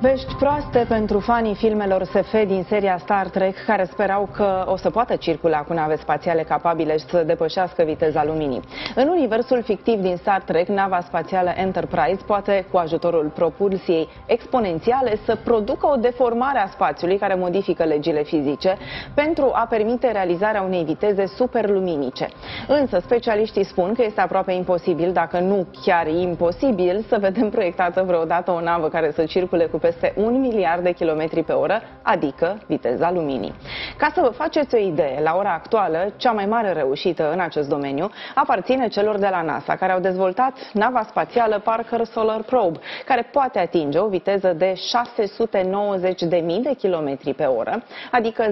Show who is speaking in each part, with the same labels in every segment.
Speaker 1: Vești proaste pentru fanii filmelor SF din seria Star Trek, care sperau că o să poată circula cu nave spațiale capabile să depășească viteza luminii. În universul fictiv din Star Trek, nava spațială Enterprise poate, cu ajutorul propulsiei exponențiale, să producă o deformare a spațiului care modifică legile fizice pentru a permite realizarea unei viteze superluminice. Însă, specialiștii spun că este aproape imposibil, dacă nu chiar imposibil, să vedem proiectată vreodată o navă care să circule cu peste un miliard de kilometri pe oră, adică viteza luminii. Ca să vă faceți o idee, la ora actuală, cea mai mare reușită în acest domeniu aparține celor de la NASA, care au dezvoltat nava spațială Parker Solar Probe, care poate atinge o viteză de 690.000 de kilometri pe oră, adică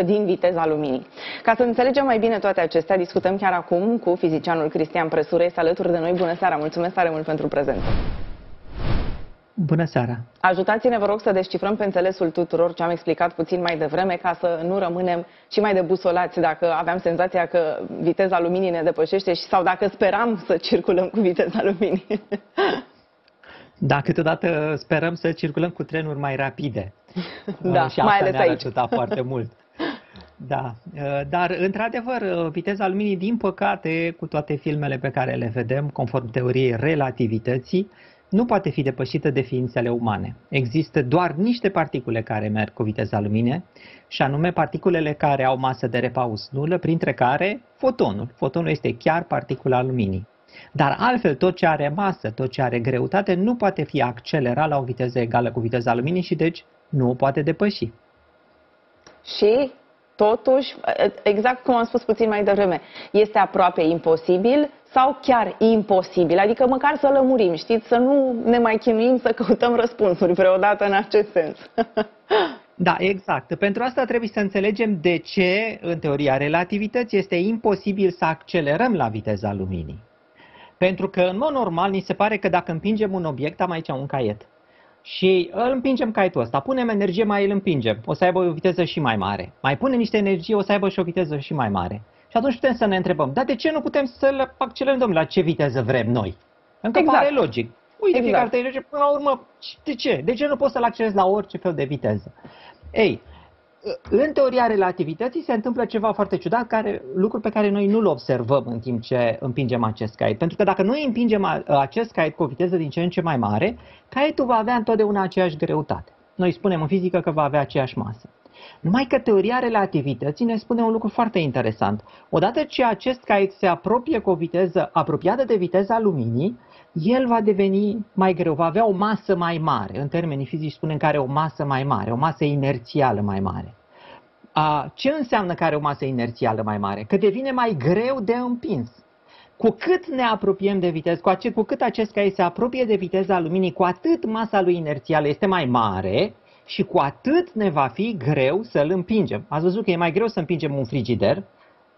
Speaker 1: 0,064% din viteza luminii. Ca să înțelegem mai bine toate acestea, discutăm chiar acum cu fizicianul Cristian Presură, este alături de noi. Bună seara, mulțumesc tare mult pentru prezență.
Speaker 2: Bună seara!
Speaker 1: Ajutați-ne, vă rog, să descifrăm pe înțelesul tuturor ce am explicat puțin mai devreme, ca să nu rămânem și mai debusolați dacă aveam senzația că viteza luminii ne depășește și sau dacă speram să circulăm cu viteza luminii.
Speaker 2: Da, câteodată sperăm să circulăm cu trenuri mai rapide.
Speaker 1: Da,
Speaker 2: și
Speaker 1: mai ales
Speaker 2: ne-ar
Speaker 1: aici.
Speaker 2: ajuta foarte mult. Da, dar într-adevăr, viteza luminii, din păcate, cu toate filmele pe care le vedem, conform teoriei relativității, nu poate fi depășită de ființele umane. Există doar niște particule care merg cu viteza luminii, și anume particulele care au masă de repaus nulă, printre care fotonul. Fotonul este chiar particula luminii. Dar altfel, tot ce are masă, tot ce are greutate, nu poate fi accelerat la o viteză egală cu viteza luminii și deci nu o poate depăși.
Speaker 1: Și totuși, exact cum am spus puțin mai devreme, este aproape imposibil sau chiar imposibil? Adică măcar să lămurim, știți, să nu ne mai chinuim să căutăm răspunsuri vreodată în acest sens.
Speaker 2: Da, exact. Pentru asta trebuie să înțelegem de ce, în teoria relativității, este imposibil să accelerăm la viteza luminii. Pentru că, în mod normal, ni se pare că dacă împingem un obiect, am aici un caiet, și îl împingem caietul ăsta, punem energie, mai îl împingem, o să aibă o viteză și mai mare. Mai punem niște energie, o să aibă și o viteză și mai mare. Și atunci putem să ne întrebăm, dar de ce nu putem să-l accelerăm la ce viteză vrem noi? Încă exact. pare logic. Uite, exact. fiecare lege, până la urmă, de ce? De ce nu poți să-l accelerezi la orice fel de viteză? Ei, în teoria relativității se întâmplă ceva foarte ciudat, care, lucruri pe care noi nu-l observăm în timp ce împingem acest caiet. Pentru că dacă noi împingem acest caiet cu o viteză din ce în ce mai mare, caietul va avea întotdeauna aceeași greutate. Noi spunem în fizică că va avea aceeași masă. Numai că teoria relativității ne spune un lucru foarte interesant. Odată ce acest caiet se apropie cu o viteză apropiată de viteza luminii, el va deveni mai greu, va avea o masă mai mare. În termenii fizici spunem că are o masă mai mare, o masă inerțială mai mare. A, ce înseamnă că are o masă inerțială mai mare? Că devine mai greu de împins. Cu cât ne apropiem de viteză, cu, ace- cu cât acest caiet se apropie de viteza luminii, cu atât masa lui inerțială este mai mare și cu atât ne va fi greu să-l împingem. Ați văzut că e mai greu să împingem un frigider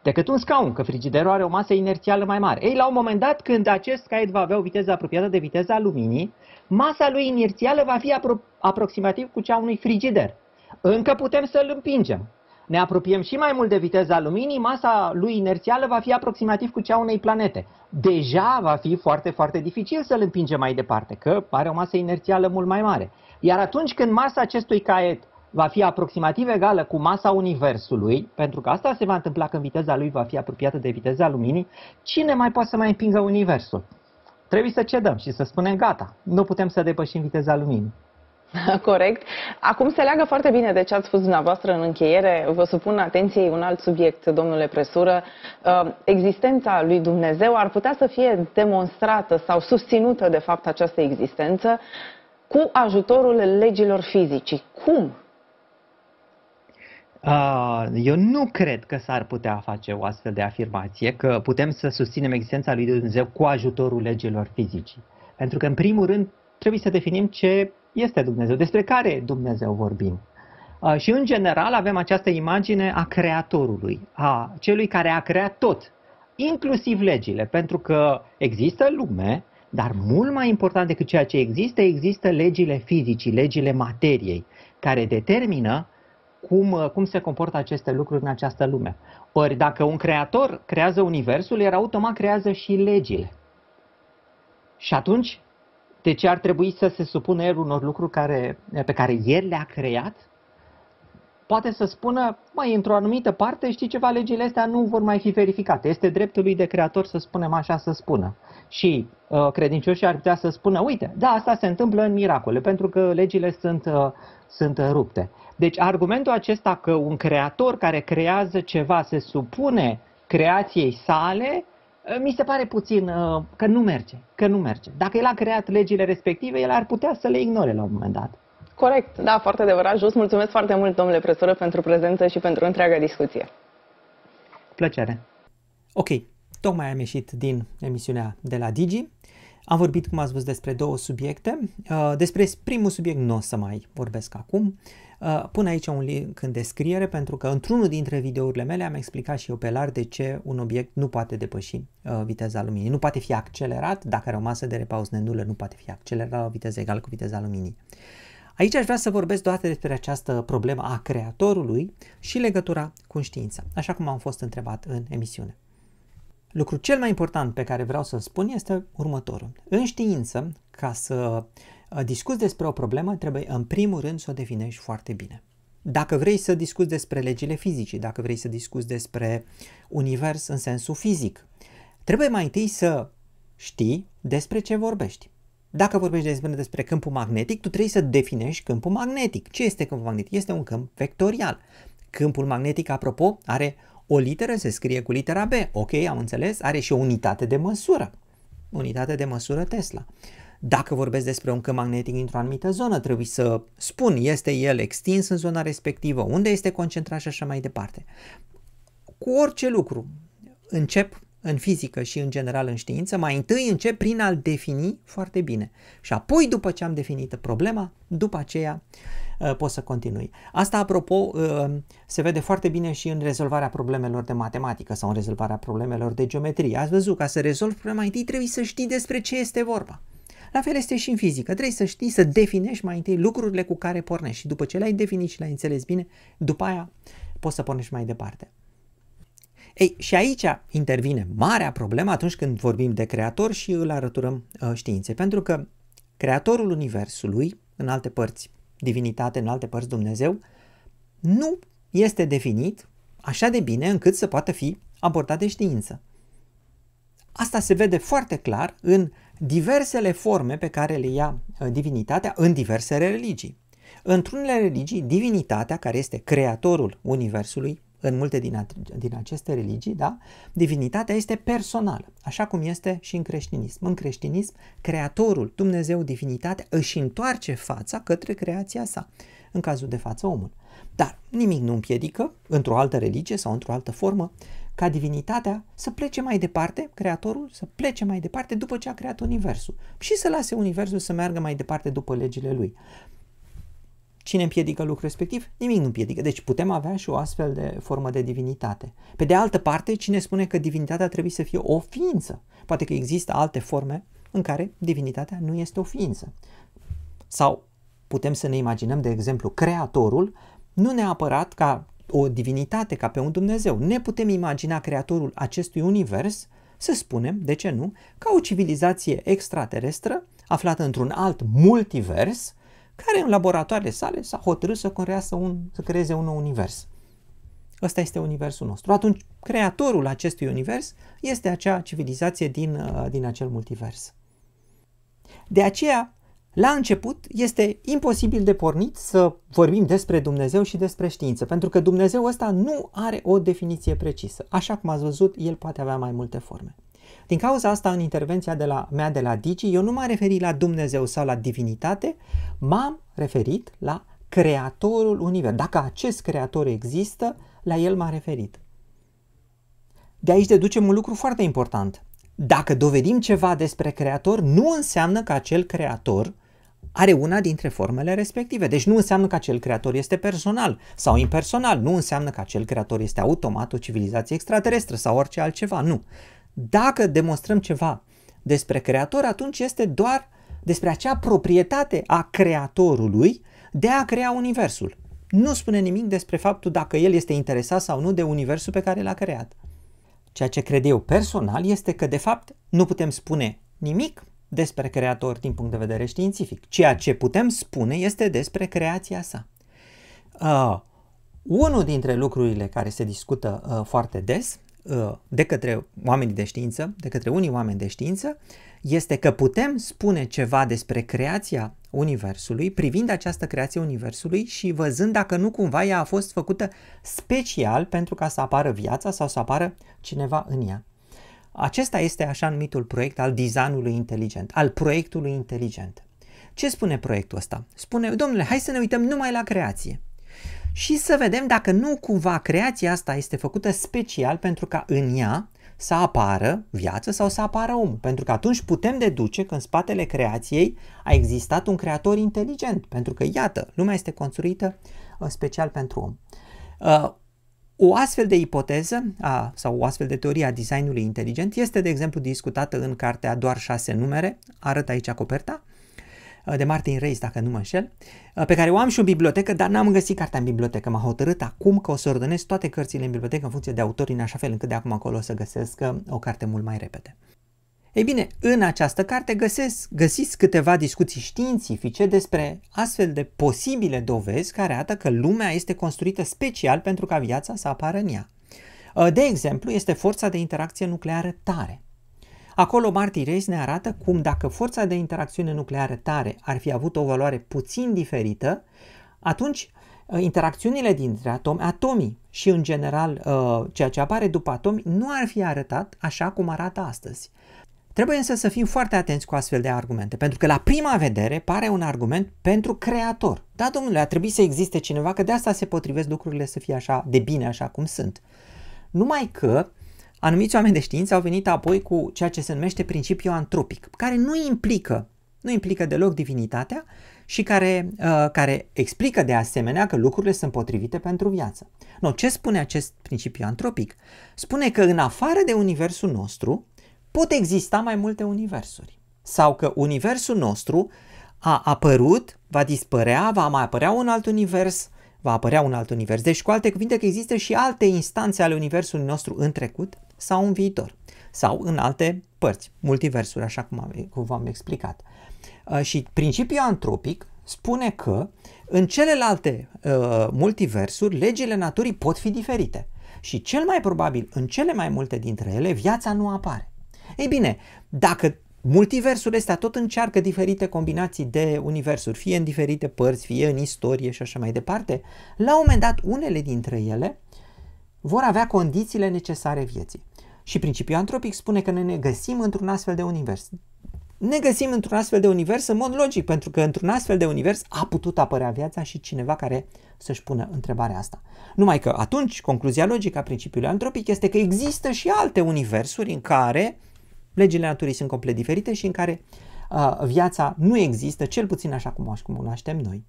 Speaker 2: decât un scaun, că frigiderul are o masă inerțială mai mare. Ei, la un moment dat, când acest caiet va avea o viteză apropiată de viteza luminii, masa lui inerțială va fi apro- aproximativ cu cea unui frigider. Încă putem să-l împingem. Ne apropiem și mai mult de viteza luminii, masa lui inerțială va fi aproximativ cu cea unei planete. Deja va fi foarte, foarte dificil să-l împingem mai departe, că are o masă inerțială mult mai mare. Iar atunci când masa acestui caiet va fi aproximativ egală cu masa Universului, pentru că asta se va întâmpla când viteza lui va fi apropiată de viteza luminii, cine mai poate să mai împingă Universul? Trebuie să cedăm și să spunem gata, nu putem să depășim viteza luminii.
Speaker 1: Corect. Acum se leagă foarte bine de ce ați spus dumneavoastră în încheiere. Vă supun atenției un alt subiect, domnule Presură. Existența lui Dumnezeu ar putea să fie demonstrată sau susținută de fapt această existență cu ajutorul legilor fizicii. Cum?
Speaker 2: Eu nu cred că s-ar putea face o astfel de afirmație, că putem să susținem existența lui Dumnezeu cu ajutorul legilor fizicii. Pentru că, în primul rând, trebuie să definim ce este Dumnezeu, despre care Dumnezeu vorbim. Și, în general, avem această imagine a Creatorului, a celui care a creat tot, inclusiv legile, pentru că există lume, dar mult mai important decât ceea ce există, există legile fizicii, legile materiei, care determină cum, cum se comportă aceste lucruri în această lume. Ori dacă un creator creează universul, el automat creează și legile. Și atunci De ce ar trebui să se supună el unor lucruri care, pe care el le-a creat? Poate să spună, mai într-o anumită parte, știi ceva, legile astea nu vor mai fi verificate. Este dreptul lui de creator să spunem așa să spună. Și uh, credincioșii ar putea să spună, uite, da, asta se întâmplă în miracole, pentru că legile sunt, uh, sunt rupte. Deci argumentul acesta că un creator care creează ceva se supune creației sale, uh, mi se pare puțin uh, că nu merge, că nu merge. Dacă el a creat legile respective, el ar putea să le ignore la un moment dat.
Speaker 1: Corect, da, foarte adevărat. Just mulțumesc foarte mult, domnule profesor, pentru prezență și pentru întreaga discuție.
Speaker 2: Plăcere. Ok, tocmai am ieșit din emisiunea de la Digi. Am vorbit, cum ați văzut, despre două subiecte. Uh, despre primul subiect nu o să mai vorbesc acum. Uh, pun aici un link în descriere pentru că într-unul dintre videourile mele am explicat și eu pe larg de ce un obiect nu poate depăși uh, viteza luminii. Nu poate fi accelerat, dacă are o masă de repaus nenulă, nu poate fi accelerat la o viteză egală cu viteza luminii. Aici aș vrea să vorbesc doar despre această problemă a creatorului și legătura cu știința, așa cum am fost întrebat în emisiune. Lucrul cel mai important pe care vreau să-l spun este următorul. În știință, ca să uh, discuți despre o problemă, trebuie în primul rând să o definești foarte bine. Dacă vrei să discuți despre legile fizicii, dacă vrei să discuți despre univers în sensul fizic, trebuie mai întâi să știi despre ce vorbești. Dacă vorbești despre, despre câmpul magnetic, tu trebuie să definești câmpul magnetic. Ce este câmpul magnetic? Este un câmp vectorial. Câmpul magnetic, apropo, are o literă, se scrie cu litera B. Ok, am înțeles, are și o unitate de măsură. Unitate de măsură Tesla. Dacă vorbesc despre un câmp magnetic într-o anumită zonă, trebuie să spun, este el extins în zona respectivă, unde este concentrat și așa mai departe. Cu orice lucru, încep în fizică și în general în știință, mai întâi încep prin a-l defini foarte bine. Și apoi, după ce am definit problema, după aceea uh, pot să continui. Asta, apropo, uh, se vede foarte bine și în rezolvarea problemelor de matematică sau în rezolvarea problemelor de geometrie. Ați văzut, ca să rezolvi problema, mai întâi trebuie să știi despre ce este vorba. La fel este și în fizică. Trebuie să știi, să definești mai întâi lucrurile cu care pornești și după ce le-ai definit și le-ai înțeles bine, după aia poți să pornești mai departe. Ei, și aici intervine marea problemă atunci când vorbim de creator și îl arăturăm uh, științei, pentru că creatorul universului, în alte părți divinitate, în alte părți Dumnezeu, nu este definit așa de bine încât să poată fi abordat de știință. Asta se vede foarte clar în diversele forme pe care le ia uh, divinitatea în diverse religii. Într-unele religii, divinitatea, care este creatorul universului, în multe din, din aceste religii, da, divinitatea este personală, așa cum este și în creștinism. În creștinism, creatorul, Dumnezeu, divinitatea, își întoarce fața către creația sa, în cazul de față omul. Dar nimic nu împiedică, într-o altă religie sau într-o altă formă, ca divinitatea să plece mai departe, creatorul să plece mai departe după ce a creat universul și să lase universul să meargă mai departe după legile lui. Cine împiedică lucrul respectiv? Nimic nu împiedică. Deci putem avea și o astfel de formă de divinitate. Pe de altă parte, cine spune că divinitatea trebuie să fie o ființă? Poate că există alte forme în care divinitatea nu este o ființă. Sau putem să ne imaginăm, de exemplu, creatorul, nu neapărat ca o divinitate, ca pe un Dumnezeu. Ne putem imagina creatorul acestui univers, să spunem, de ce nu, ca o civilizație extraterestră aflată într-un alt multivers, care în laboratoarele sale s-a hotărât să, creează un, să creeze un nou univers. Ăsta este universul nostru. Atunci, creatorul acestui univers este acea civilizație din, uh, din acel multivers. De aceea, la început, este imposibil de pornit să vorbim despre Dumnezeu și despre știință, pentru că Dumnezeu ăsta nu are o definiție precisă. Așa cum ați văzut, el poate avea mai multe forme. Din cauza asta, în intervenția de la, mea de la Digi, eu nu m-am referit la Dumnezeu sau la divinitate, m-am referit la creatorul univers. Dacă acest creator există, la el m-am referit. De aici deducem un lucru foarte important. Dacă dovedim ceva despre creator, nu înseamnă că acel creator are una dintre formele respective. Deci nu înseamnă că acel creator este personal sau impersonal, nu înseamnă că acel creator este automat o civilizație extraterestră sau orice altceva, nu. Dacă demonstrăm ceva despre creator, atunci este doar despre acea proprietate a creatorului de a crea universul. Nu spune nimic despre faptul dacă el este interesat sau nu de universul pe care l-a creat. Ceea ce cred eu personal este că, de fapt, nu putem spune nimic despre Creator din punct de vedere științific. Ceea ce putem spune este despre creația sa. Uh, unul dintre lucrurile care se discută uh, foarte des uh, de către oamenii de știință, de către unii oameni de știință, este că putem spune ceva despre creația Universului, privind această creație Universului și văzând dacă nu cumva ea a fost făcută special pentru ca să apară viața sau să apară cineva în ea. Acesta este așa numitul proiect al designului inteligent, al proiectului inteligent. Ce spune proiectul ăsta? Spune, domnule, hai să ne uităm numai la creație și să vedem dacă nu cumva creația asta este făcută special pentru ca în ea să apară viață sau să apară om. Pentru că atunci putem deduce că în spatele creației a existat un creator inteligent. Pentru că, iată, lumea este construită uh, special pentru om. Uh, o astfel de ipoteză a, sau o astfel de teorie a designului inteligent este, de exemplu, discutată în cartea Doar șase numere, arăt aici coperta, Uh, de Martin Reis, dacă nu mă înșel, uh, pe care o am și în bibliotecă, dar n-am găsit cartea în bibliotecă. M-a hotărât acum că o să ordonez toate cărțile în bibliotecă în funcție de autori, în așa fel încât de acum acolo o să găsesc uh, o carte mult mai repede. Ei bine, în această carte găsesc, găsiți câteva discuții științifice despre astfel de posibile dovezi care arată că lumea este construită special pentru ca viața să apară în ea. De exemplu, este forța de interacție nucleară tare. Acolo Marty Reis ne arată cum dacă forța de interacțiune nucleară tare ar fi avut o valoare puțin diferită, atunci uh, interacțiunile dintre atomi, atomii și în general uh, ceea ce apare după atomi nu ar fi arătat așa cum arată astăzi. Trebuie însă să fim foarte atenți cu astfel de argumente, pentru că la prima vedere pare un argument pentru creator. Da, domnule, a trebuit să existe cineva, că de asta se potrivesc lucrurile să fie așa de bine, așa cum sunt. Numai că Anumiți oameni de știință au venit apoi cu ceea ce se numește principiul antropic, care nu implică, nu implică deloc divinitatea și care, uh, care explică de asemenea că lucrurile sunt potrivite pentru viață. No, ce spune acest principiu antropic? Spune că în afară de universul nostru pot exista mai multe universuri. Sau că universul nostru a apărut, va dispărea, va mai apărea un alt univers, va apărea un alt univers. Deci, cu alte cuvinte, că există și alte instanțe ale universului nostru în trecut sau în viitor sau în alte părți, multiversuri, așa cum, am, cum v-am explicat. Uh, și principiul antropic spune că în celelalte uh, multiversuri legile naturii pot fi diferite și cel mai probabil în cele mai multe dintre ele viața nu apare. Ei bine, dacă multiversul ăsta tot încearcă diferite combinații de universuri, fie în diferite părți, fie în istorie și așa mai departe, la un moment dat unele dintre ele vor avea condițiile necesare vieții. Și principiul antropic spune că noi ne găsim într-un astfel de univers. Ne găsim într-un astfel de univers în mod logic, pentru că într-un astfel de univers a putut apărea viața și cineva care să-și pună întrebarea asta. Numai că atunci concluzia logică a principiului antropic este că există și alte universuri în care legile naturii sunt complet diferite și în care uh, viața nu există, cel puțin așa cum o cunoaștem noi.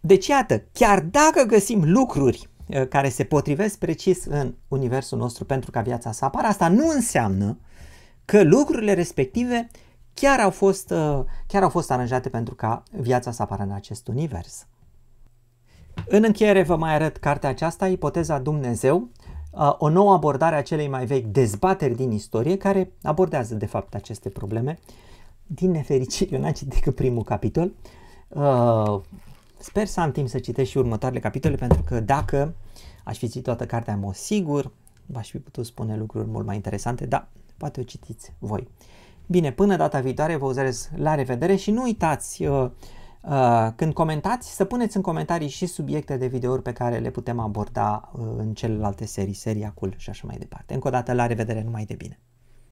Speaker 2: Deci iată, chiar dacă găsim lucruri Uh, care se potrivesc precis în universul nostru pentru ca viața să apară, asta nu înseamnă că lucrurile respective chiar au fost, uh, chiar au fost aranjate pentru ca viața să apară în acest univers. În încheiere vă mai arăt cartea aceasta, Ipoteza Dumnezeu, uh, o nouă abordare a celei mai vechi dezbateri din istorie care abordează de fapt aceste probleme. Din nefericire, eu n-am citit decât primul capitol. Sper să am timp să citesc și următoarele capitole, pentru că dacă aș fi citit toată cartea în mod sigur, v-aș fi putut spune lucruri mult mai interesante, dar poate o citiți voi. Bine, până data viitoare vă urez la revedere și nu uitați uh, uh, când comentați să puneți în comentarii și subiecte de videouri pe care le putem aborda uh, în celelalte serii, seria Cool și așa mai departe. Încă o dată la revedere, numai de bine!